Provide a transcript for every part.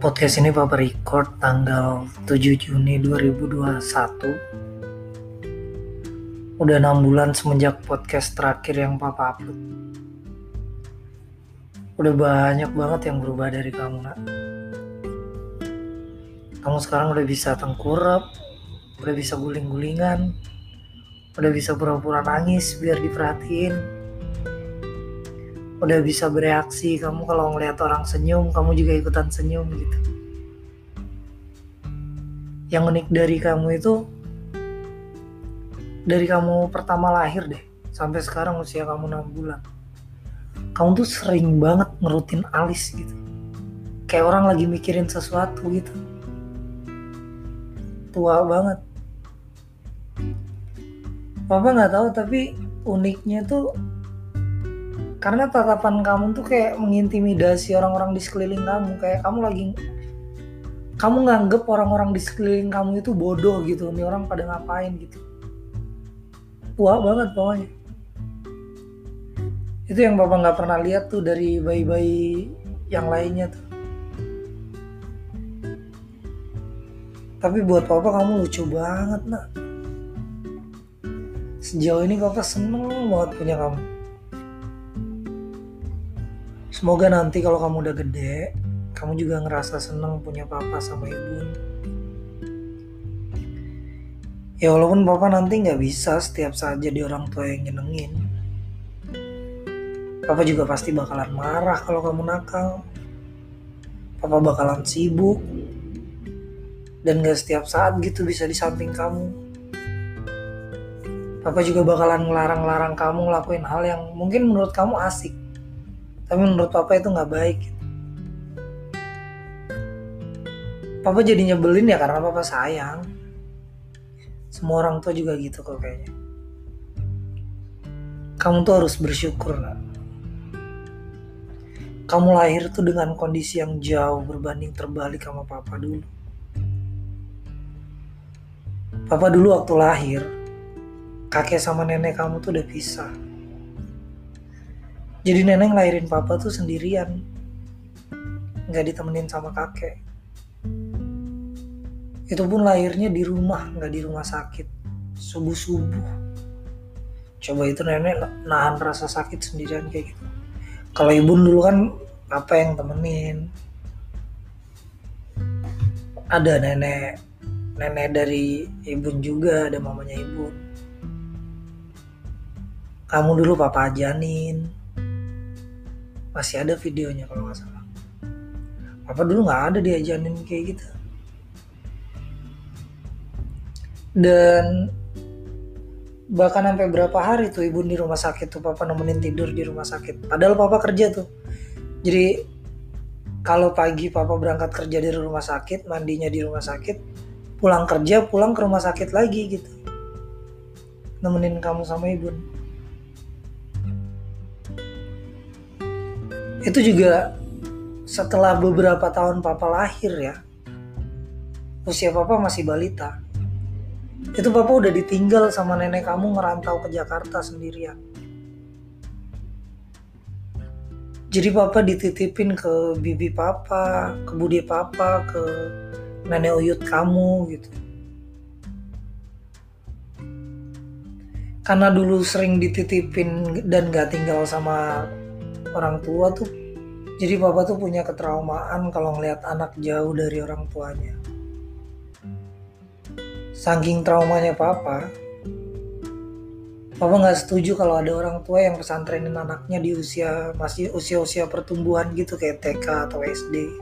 Podcast ini Papa record tanggal 7 Juni 2021 Udah 6 bulan semenjak podcast terakhir yang Papa upload. Udah banyak banget yang berubah dari kamu nak. Kamu sekarang udah bisa tengkurap Udah bisa guling-gulingan Udah bisa pura-pura nangis biar diperhatiin udah bisa bereaksi kamu kalau ngeliat orang senyum kamu juga ikutan senyum gitu. Yang unik dari kamu itu dari kamu pertama lahir deh sampai sekarang usia kamu 6 bulan. Kamu tuh sering banget ngerutin alis gitu. Kayak orang lagi mikirin sesuatu gitu. Tua banget. Papa nggak tahu tapi uniknya tuh karena tatapan kamu tuh kayak mengintimidasi orang-orang di sekeliling kamu. Kayak kamu lagi kamu nganggep orang-orang di sekeliling kamu itu bodoh gitu. Nih orang pada ngapain gitu. Tua banget pokoknya. Itu yang bapak nggak pernah lihat tuh dari bayi-bayi yang lainnya tuh. Tapi buat papa kamu lucu banget nak. Sejauh ini papa seneng banget punya kamu Semoga nanti kalau kamu udah gede, kamu juga ngerasa seneng punya papa sama ibu. Ya walaupun papa nanti nggak bisa setiap saat jadi orang tua yang nyenengin. Papa juga pasti bakalan marah kalau kamu nakal. Papa bakalan sibuk. Dan gak setiap saat gitu bisa di samping kamu. Papa juga bakalan ngelarang-larang kamu ngelakuin hal yang mungkin menurut kamu asik tapi menurut papa itu nggak baik. Papa jadi nyebelin ya karena papa sayang. Semua orang tua juga gitu kok kayaknya. Kamu tuh harus bersyukur nak. Kamu lahir tuh dengan kondisi yang jauh berbanding terbalik sama papa dulu. Papa dulu waktu lahir kakek sama nenek kamu tuh udah pisah jadi nenek ngelahirin papa tuh sendirian. Nggak ditemenin sama kakek. Itu pun lahirnya di rumah nggak di rumah sakit. Subuh subuh coba itu nenek nahan rasa sakit sendirian kayak gitu. Kalau ibu dulu kan apa yang temenin? Ada nenek nenek dari ibu juga ada mamanya ibu. Kamu dulu papa ajanin masih ada videonya kalau nggak salah. Apa dulu nggak ada diajarin kayak gitu? Dan bahkan sampai berapa hari tuh ibu di rumah sakit tuh papa nemenin tidur di rumah sakit. Padahal papa kerja tuh. Jadi kalau pagi papa berangkat kerja dari rumah sakit mandinya di rumah sakit pulang kerja pulang ke rumah sakit lagi gitu. Nemenin kamu sama ibu itu juga setelah beberapa tahun papa lahir ya. Usia papa masih balita. Itu papa udah ditinggal sama nenek kamu ngerantau ke Jakarta sendirian. Jadi papa dititipin ke bibi papa ke bude papa ke nenek uyut kamu gitu. Karena dulu sering dititipin dan gak tinggal sama orang tua tuh jadi papa tuh punya ketraumaan kalau ngelihat anak jauh dari orang tuanya. Saking traumanya papa papa nggak setuju kalau ada orang tua yang pesantrenin anaknya di usia masih usia-usia pertumbuhan gitu kayak TK atau SD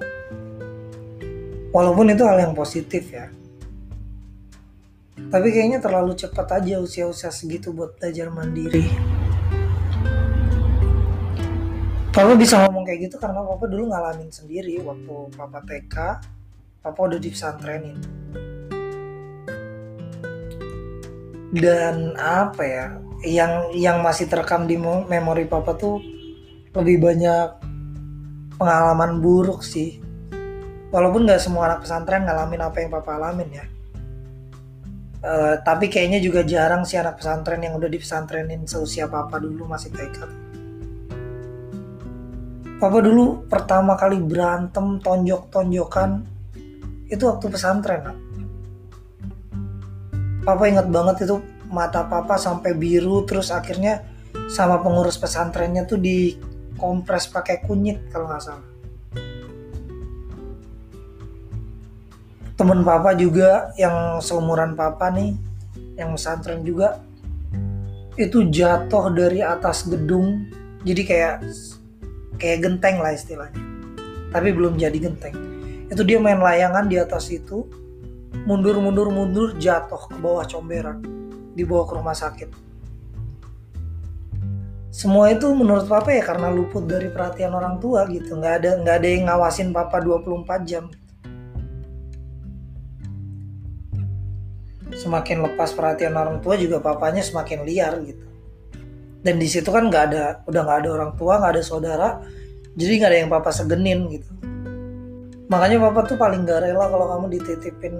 walaupun itu hal yang positif ya. Tapi kayaknya terlalu cepat aja usia-usia segitu buat belajar mandiri Papa bisa ngomong kayak gitu karena Papa dulu ngalamin sendiri waktu Papa TK, Papa udah di pesantrenin. Dan apa ya, yang yang masih terekam di memori Papa tuh lebih banyak pengalaman buruk sih. Walaupun nggak semua anak pesantren ngalamin apa yang Papa alamin ya. Uh, tapi kayaknya juga jarang sih anak pesantren yang udah di pesantrenin seusia Papa dulu masih TK. Papa dulu pertama kali berantem tonjok-tonjokan itu waktu pesantren papa ingat banget itu mata papa sampai biru terus akhirnya sama pengurus pesantrennya tuh dikompres pakai kunyit kalau nggak salah. Temen papa juga yang seumuran papa nih yang pesantren juga itu jatuh dari atas gedung. Jadi kayak kayak genteng lah istilahnya. Tapi belum jadi genteng. Itu dia main layangan di atas itu mundur mundur mundur jatuh ke bawah comberan dibawa ke rumah sakit. Semua itu menurut papa ya karena luput dari perhatian orang tua gitu. Nggak ada nggak ada yang ngawasin papa 24 jam. Semakin lepas perhatian orang tua juga papanya semakin liar gitu dan di situ kan nggak ada udah nggak ada orang tua nggak ada saudara. Jadi nggak ada yang papa segenin gitu. Makanya papa tuh paling gak rela kalau kamu dititipin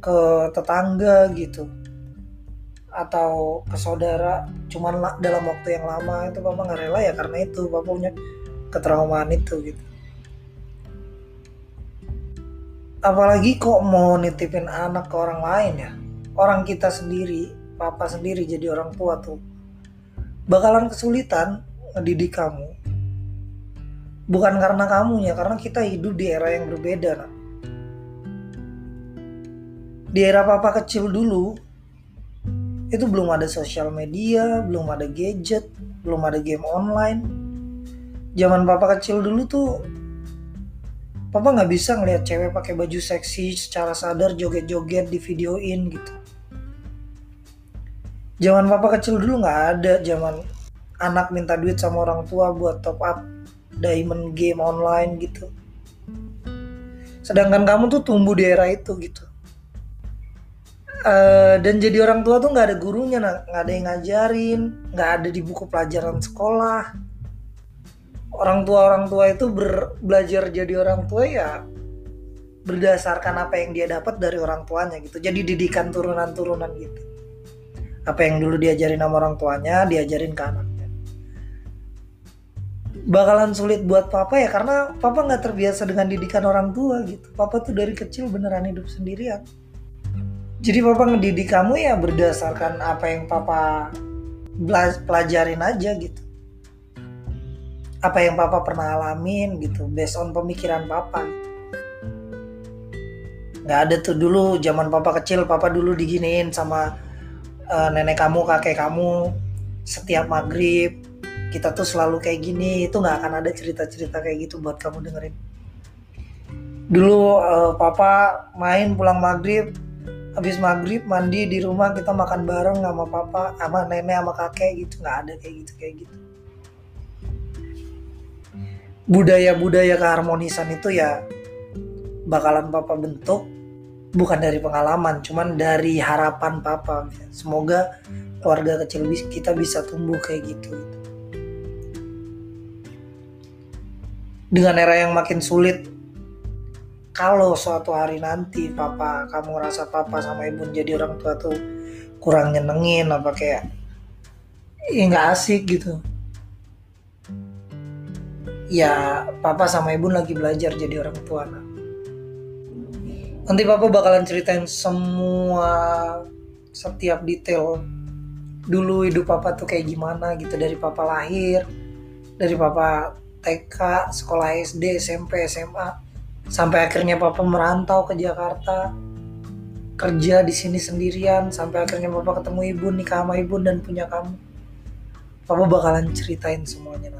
ke tetangga gitu. Atau ke saudara cuman dalam waktu yang lama itu papa nggak rela ya karena itu papa punya ketraumaan itu gitu. Apalagi kok mau nitipin anak ke orang lain ya? Orang kita sendiri papa sendiri jadi orang tua tuh bakalan kesulitan ngedidik kamu bukan karena kamu ya karena kita hidup di era yang berbeda nah. di era papa kecil dulu itu belum ada sosial media belum ada gadget belum ada game online zaman papa kecil dulu tuh Papa nggak bisa ngelihat cewek pakai baju seksi secara sadar joget-joget di videoin gitu. Zaman papa kecil dulu nggak ada zaman anak minta duit sama orang tua buat top up diamond game online gitu. Sedangkan kamu tuh tumbuh di era itu gitu. Uh, dan jadi orang tua tuh nggak ada gurunya, nggak ada yang ngajarin, nggak ada di buku pelajaran sekolah orang tua orang tua itu ber, belajar jadi orang tua ya berdasarkan apa yang dia dapat dari orang tuanya gitu jadi didikan turunan turunan gitu apa yang dulu diajarin sama orang tuanya diajarin ke anaknya bakalan sulit buat papa ya karena papa nggak terbiasa dengan didikan orang tua gitu. Papa tuh dari kecil beneran hidup sendirian. Jadi papa ngedidik kamu ya berdasarkan apa yang papa pelajarin aja gitu. Apa yang papa pernah alamin gitu based on pemikiran papa. Nggak ada tuh dulu zaman papa kecil papa dulu diginiin sama uh, nenek kamu kakek kamu setiap maghrib kita tuh selalu kayak gini. Itu nggak akan ada cerita-cerita kayak gitu buat kamu dengerin. Dulu uh, papa main pulang maghrib. Habis maghrib mandi di rumah kita makan bareng sama papa sama nenek sama kakek gitu. Nggak ada kayak gitu kayak gitu. Budaya-budaya keharmonisan itu ya bakalan papa bentuk bukan dari pengalaman cuman dari harapan papa. Semoga keluarga kecil kita bisa tumbuh kayak gitu. Dengan era yang makin sulit kalau suatu hari nanti papa kamu ngerasa papa sama ibu jadi orang tua tuh kurang nyenengin apa kayak ya nggak asik gitu. Ya papa sama ibu lagi belajar jadi orang tua. nah. Nanti papa bakalan ceritain semua setiap detail dulu hidup papa tuh kayak gimana gitu. Dari papa lahir dari papa TK sekolah SD SMP SMA sampai akhirnya papa merantau ke Jakarta kerja di sini sendirian. Sampai akhirnya papa ketemu ibu nikah sama ibu dan punya kamu. Papa bakalan ceritain semuanya